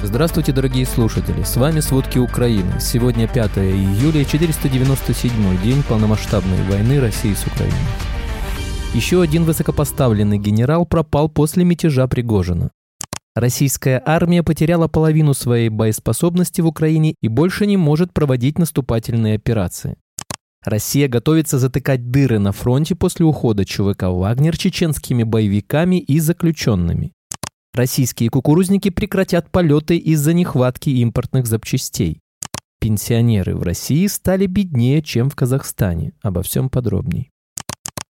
Здравствуйте, дорогие слушатели! С вами «Сводки Украины». Сегодня 5 июля, 497 день полномасштабной войны России с Украиной. Еще один высокопоставленный генерал пропал после мятежа Пригожина. Российская армия потеряла половину своей боеспособности в Украине и больше не может проводить наступательные операции. Россия готовится затыкать дыры на фронте после ухода ЧВК «Вагнер» чеченскими боевиками и заключенными. Российские кукурузники прекратят полеты из-за нехватки импортных запчастей. Пенсионеры в России стали беднее, чем в Казахстане. Обо всем подробней.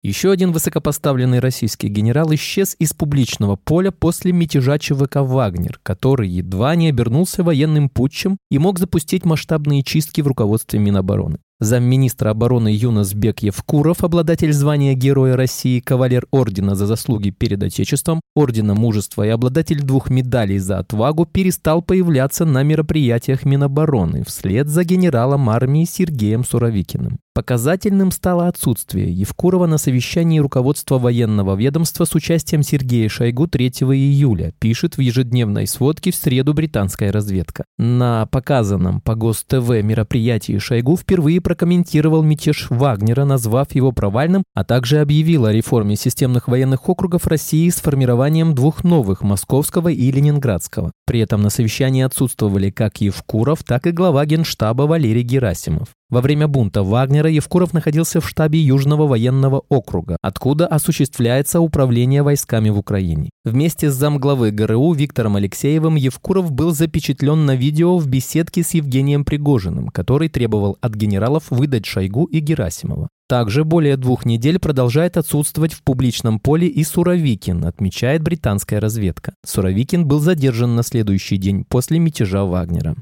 Еще один высокопоставленный российский генерал исчез из публичного поля после мятежа ЧВК «Вагнер», который едва не обернулся военным путчем и мог запустить масштабные чистки в руководстве Минобороны. Замминистра обороны Юнас Бек Евкуров, обладатель звания Героя России, кавалер Ордена за заслуги перед Отечеством, Ордена Мужества и обладатель двух медалей за отвагу, перестал появляться на мероприятиях Минобороны вслед за генералом армии Сергеем Суровикиным. Показательным стало отсутствие Евкурова на совещании руководства военного ведомства с участием Сергея Шойгу 3 июля, пишет в ежедневной сводке в среду британская разведка. На показанном по ГОСТ-ТВ мероприятии Шойгу впервые прокомментировал мятеж Вагнера, назвав его провальным, а также объявил о реформе системных военных округов России с формированием двух новых – Московского и Ленинградского. При этом на совещании отсутствовали как Евкуров, так и глава Генштаба Валерий Герасимов. Во время бунта Вагнера Евкуров находился в штабе Южного военного округа, откуда осуществляется управление войсками в Украине. Вместе с замглавы ГРУ Виктором Алексеевым Евкуров был запечатлен на видео в беседке с Евгением Пригожиным, который требовал от генералов выдать Шойгу и Герасимова. Также более двух недель продолжает отсутствовать в публичном поле и Суровикин, отмечает британская разведка. Суровикин был задержан на следующий день после мятежа Вагнера.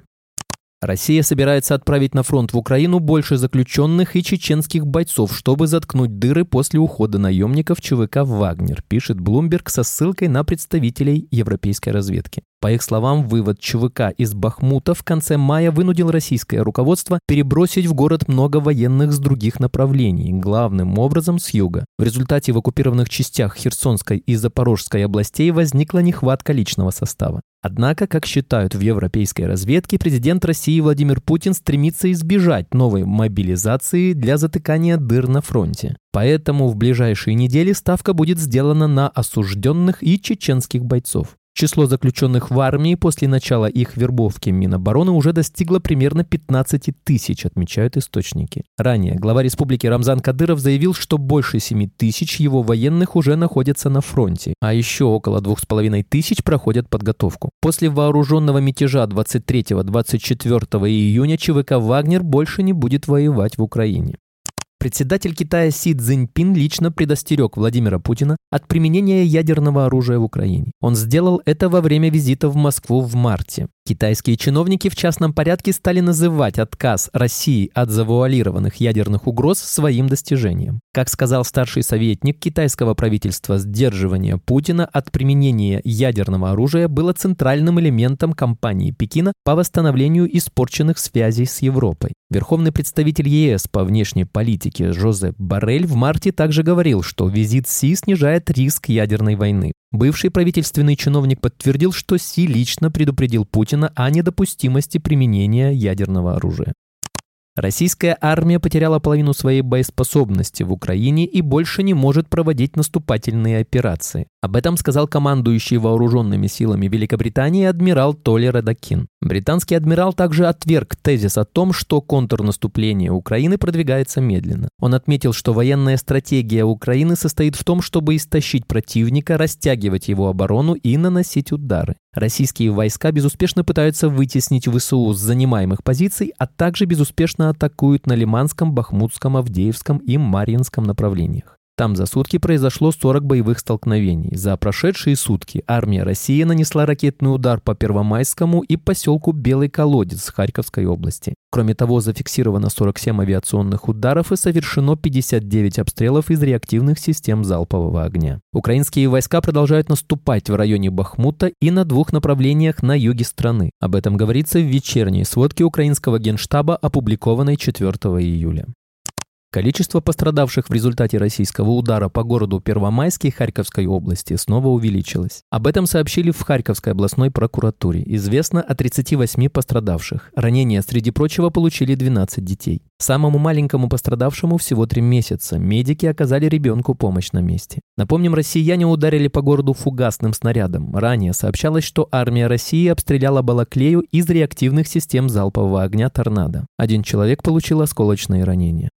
Россия собирается отправить на фронт в Украину больше заключенных и чеченских бойцов, чтобы заткнуть дыры после ухода наемников ЧВК «Вагнер», пишет Блумберг со ссылкой на представителей европейской разведки. По их словам, вывод ЧВК из Бахмута в конце мая вынудил российское руководство перебросить в город много военных с других направлений, главным образом с юга. В результате в оккупированных частях Херсонской и Запорожской областей возникла нехватка личного состава. Однако, как считают в европейской разведке, президент России Владимир Путин стремится избежать новой мобилизации для затыкания дыр на фронте. Поэтому в ближайшие недели ставка будет сделана на осужденных и чеченских бойцов. Число заключенных в армии после начала их вербовки Минобороны уже достигло примерно 15 тысяч, отмечают источники. Ранее глава республики Рамзан Кадыров заявил, что больше 7 тысяч его военных уже находятся на фронте, а еще около 2,5 тысяч проходят подготовку. После вооруженного мятежа 23-24 июня ЧВК «Вагнер» больше не будет воевать в Украине. Председатель Китая Си Цзиньпин лично предостерег Владимира Путина от применения ядерного оружия в Украине. Он сделал это во время визита в Москву в марте. Китайские чиновники в частном порядке стали называть отказ России от завуалированных ядерных угроз своим достижением. Как сказал старший советник китайского правительства, сдерживание Путина от применения ядерного оружия было центральным элементом кампании Пекина по восстановлению испорченных связей с Европой. Верховный представитель ЕС по внешней политике Жозеп Барель в марте также говорил, что визит Си снижает риск ядерной войны. Бывший правительственный чиновник подтвердил, что Си лично предупредил Путина о недопустимости применения ядерного оружия. Российская армия потеряла половину своей боеспособности в Украине и больше не может проводить наступательные операции. Об этом сказал командующий вооруженными силами Великобритании адмирал Толи Радакин. Британский адмирал также отверг тезис о том, что контрнаступление Украины продвигается медленно. Он отметил, что военная стратегия Украины состоит в том, чтобы истощить противника, растягивать его оборону и наносить удары. Российские войска безуспешно пытаются вытеснить ВСУ с занимаемых позиций, а также безуспешно атакуют на Лиманском, Бахмутском, Авдеевском и Марьинском направлениях. Там за сутки произошло 40 боевых столкновений. За прошедшие сутки армия России нанесла ракетный удар по Первомайскому и поселку Белый Колодец Харьковской области. Кроме того, зафиксировано 47 авиационных ударов и совершено 59 обстрелов из реактивных систем залпового огня. Украинские войска продолжают наступать в районе Бахмута и на двух направлениях на юге страны. Об этом говорится в вечерней сводке украинского генштаба, опубликованной 4 июля. Количество пострадавших в результате российского удара по городу Первомайский Харьковской области снова увеличилось. Об этом сообщили в Харьковской областной прокуратуре. Известно о 38 пострадавших. Ранения, среди прочего, получили 12 детей. Самому маленькому пострадавшему всего 3 месяца. Медики оказали ребенку помощь на месте. Напомним, россияне ударили по городу фугасным снарядом. Ранее сообщалось, что армия России обстреляла Балаклею из реактивных систем залпового огня «Торнадо». Один человек получил осколочные ранения.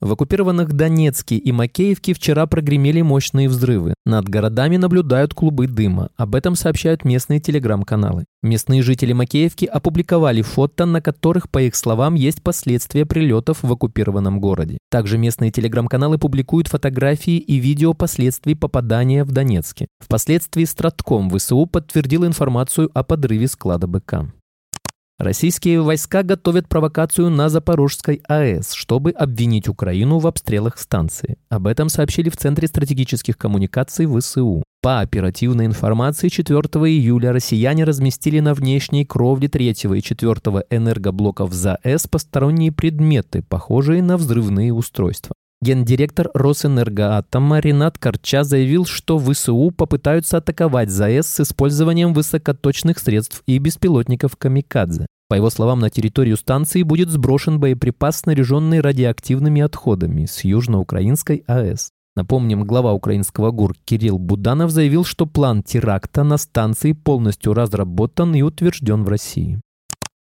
В оккупированных Донецке и Макеевке вчера прогремели мощные взрывы. Над городами наблюдают клубы дыма. Об этом сообщают местные телеграм-каналы. Местные жители Макеевки опубликовали фото, на которых, по их словам, есть последствия прилетов в оккупированном городе. Также местные телеграм-каналы публикуют фотографии и видео последствий попадания в Донецке. Впоследствии Стратком ВСУ подтвердил информацию о подрыве склада БК. Российские войска готовят провокацию на Запорожской АЭС, чтобы обвинить Украину в обстрелах станции. Об этом сообщили в Центре стратегических коммуникаций ВСУ. По оперативной информации, 4 июля россияне разместили на внешней кровле 3 и 4 энергоблоков ЗАЭС посторонние предметы, похожие на взрывные устройства. Гендиректор Росэнергоатома Ренат Корча заявил, что ВСУ попытаются атаковать ЗАЭС с использованием высокоточных средств и беспилотников «Камикадзе». По его словам, на территорию станции будет сброшен боеприпас, снаряженный радиоактивными отходами с южноукраинской АЭС. Напомним, глава украинского ГУР Кирилл Буданов заявил, что план теракта на станции полностью разработан и утвержден в России.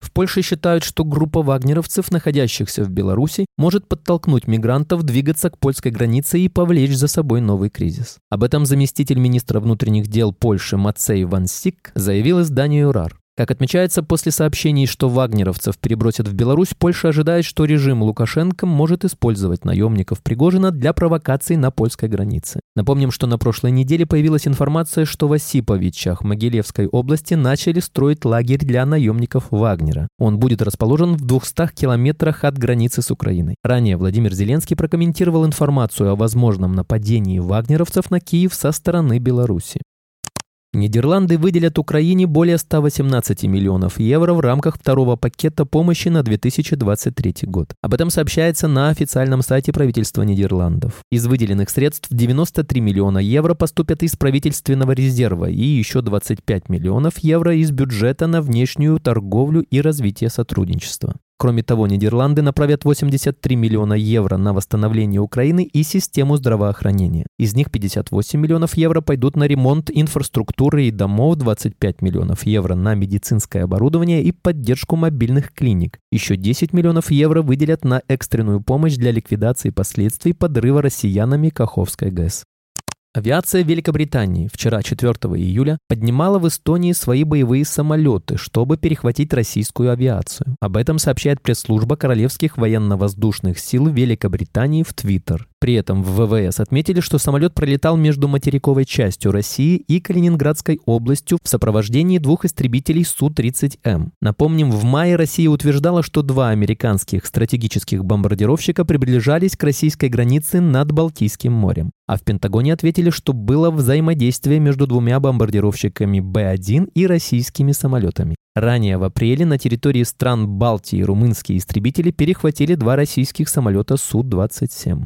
В Польше считают, что группа вагнеровцев, находящихся в Беларуси, может подтолкнуть мигрантов двигаться к польской границе и повлечь за собой новый кризис. Об этом заместитель министра внутренних дел Польши Мацей Вансик заявил изданию РАР. Как отмечается, после сообщений, что вагнеровцев перебросят в Беларусь, Польша ожидает, что режим Лукашенко может использовать наемников Пригожина для провокаций на польской границе. Напомним, что на прошлой неделе появилась информация, что в Осиповичах Могилевской области начали строить лагерь для наемников Вагнера. Он будет расположен в 200 километрах от границы с Украиной. Ранее Владимир Зеленский прокомментировал информацию о возможном нападении вагнеровцев на Киев со стороны Беларуси. Нидерланды выделят Украине более 118 миллионов евро в рамках второго пакета помощи на 2023 год. Об этом сообщается на официальном сайте правительства Нидерландов. Из выделенных средств 93 миллиона евро поступят из правительственного резерва и еще 25 миллионов евро из бюджета на внешнюю торговлю и развитие сотрудничества. Кроме того, Нидерланды направят 83 миллиона евро на восстановление Украины и систему здравоохранения. Из них 58 миллионов евро пойдут на ремонт инфраструктуры и домов, 25 миллионов евро на медицинское оборудование и поддержку мобильных клиник. Еще 10 миллионов евро выделят на экстренную помощь для ликвидации последствий подрыва россиянами Каховской ГЭС. Авиация Великобритании вчера, 4 июля, поднимала в Эстонии свои боевые самолеты, чтобы перехватить российскую авиацию. Об этом сообщает пресс-служба Королевских военно-воздушных сил Великобритании в Твиттер. При этом в ВВС отметили, что самолет пролетал между материковой частью России и Калининградской областью в сопровождении двух истребителей Су-30М. Напомним, в мае Россия утверждала, что два американских стратегических бомбардировщика приближались к российской границе над Балтийским морем. А в Пентагоне ответили, что было взаимодействие между двумя бомбардировщиками Б-1 и российскими самолетами. Ранее в апреле на территории стран Балтии румынские истребители перехватили два российских самолета Су-27.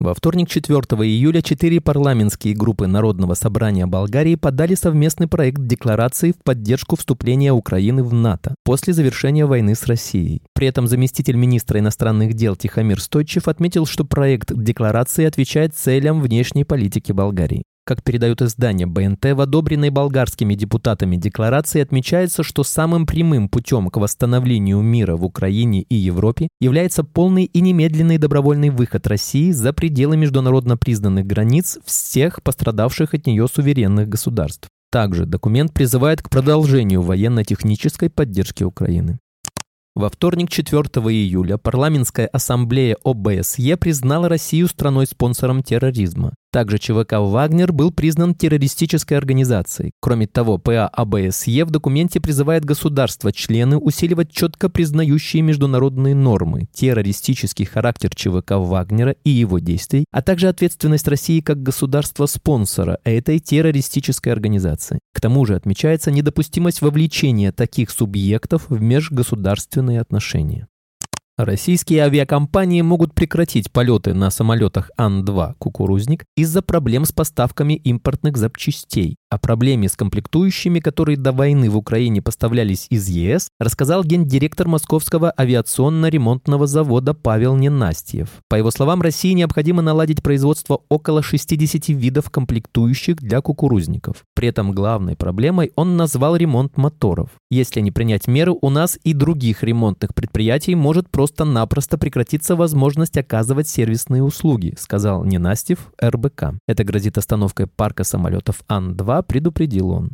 Во вторник, 4 июля, четыре парламентские группы Народного собрания Болгарии подали совместный проект декларации в поддержку вступления Украины в НАТО после завершения войны с Россией. При этом заместитель министра иностранных дел Тихомир Стойчев отметил, что проект декларации отвечает целям внешней политики Болгарии. Как передают издания БНТ, в одобренной болгарскими депутатами декларации отмечается, что самым прямым путем к восстановлению мира в Украине и Европе является полный и немедленный добровольный выход России за пределы международно признанных границ всех пострадавших от нее суверенных государств. Также документ призывает к продолжению военно-технической поддержки Украины. Во вторник, 4 июля, парламентская ассамблея ОБСЕ признала Россию страной-спонсором терроризма. Также ЧВК «Вагнер» был признан террористической организацией. Кроме того, ПА АБСЕ в документе призывает государства-члены усиливать четко признающие международные нормы, террористический характер ЧВК «Вагнера» и его действий, а также ответственность России как государства-спонсора этой террористической организации. К тому же отмечается недопустимость вовлечения таких субъектов в межгосударственные отношения. Российские авиакомпании могут прекратить полеты на самолетах Ан-2 «Кукурузник» из-за проблем с поставками импортных запчастей. О проблеме с комплектующими, которые до войны в Украине поставлялись из ЕС, рассказал гендиректор Московского авиационно-ремонтного завода Павел Ненастьев. По его словам, России необходимо наладить производство около 60 видов комплектующих для кукурузников. При этом главной проблемой он назвал ремонт моторов. Если не принять меры, у нас и других ремонтных предприятий может просто просто-напросто прекратится возможность оказывать сервисные услуги, сказал Ненастев РБК. Это грозит остановкой парка самолетов Ан-2, предупредил он.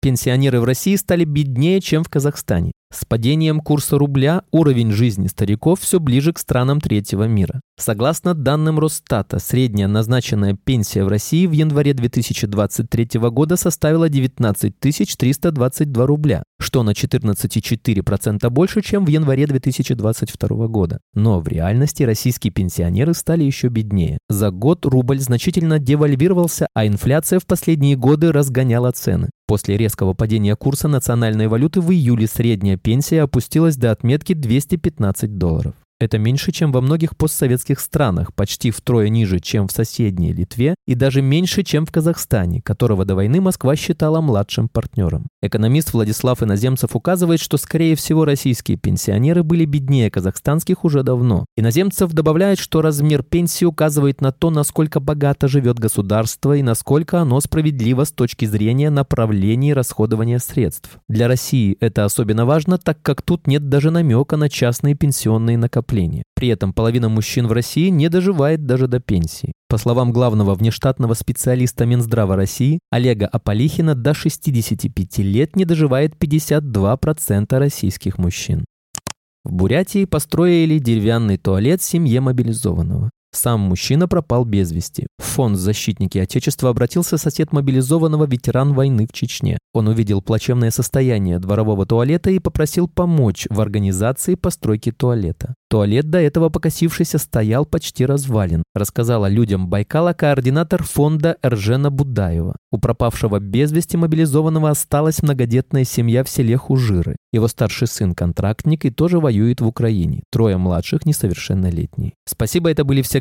Пенсионеры в России стали беднее, чем в Казахстане. С падением курса рубля уровень жизни стариков все ближе к странам третьего мира. Согласно данным Росстата, средняя назначенная пенсия в России в январе 2023 года составила 19 322 рубля, что на 14,4% больше, чем в январе 2022 года. Но в реальности российские пенсионеры стали еще беднее. За год рубль значительно девальвировался, а инфляция в последние годы разгоняла цены. После резкого падения курса национальной валюты в июле средняя пенсия опустилась до отметки 215 долларов. Это меньше, чем во многих постсоветских странах, почти втрое ниже, чем в соседней Литве, и даже меньше, чем в Казахстане, которого до войны Москва считала младшим партнером. Экономист Владислав Иноземцев указывает, что, скорее всего, российские пенсионеры были беднее казахстанских уже давно. Иноземцев добавляет, что размер пенсии указывает на то, насколько богато живет государство и насколько оно справедливо с точки зрения направления расходования средств. Для России это особенно важно, так как тут нет даже намека на частные пенсионные накопления накопления. При этом половина мужчин в России не доживает даже до пенсии. По словам главного внештатного специалиста Минздрава России Олега Аполихина, до 65 лет не доживает 52% российских мужчин. В Бурятии построили деревянный туалет семье мобилизованного. Сам мужчина пропал без вести. В фонд «Защитники Отечества» обратился сосед мобилизованного ветеран войны в Чечне. Он увидел плачевное состояние дворового туалета и попросил помочь в организации постройки туалета. Туалет, до этого покосившийся, стоял почти развален, рассказала людям Байкала координатор фонда Эржена Будаева. У пропавшего без вести мобилизованного осталась многодетная семья в селе Хужиры. Его старший сын контрактник и тоже воюет в Украине. Трое младших несовершеннолетние. Спасибо, это были все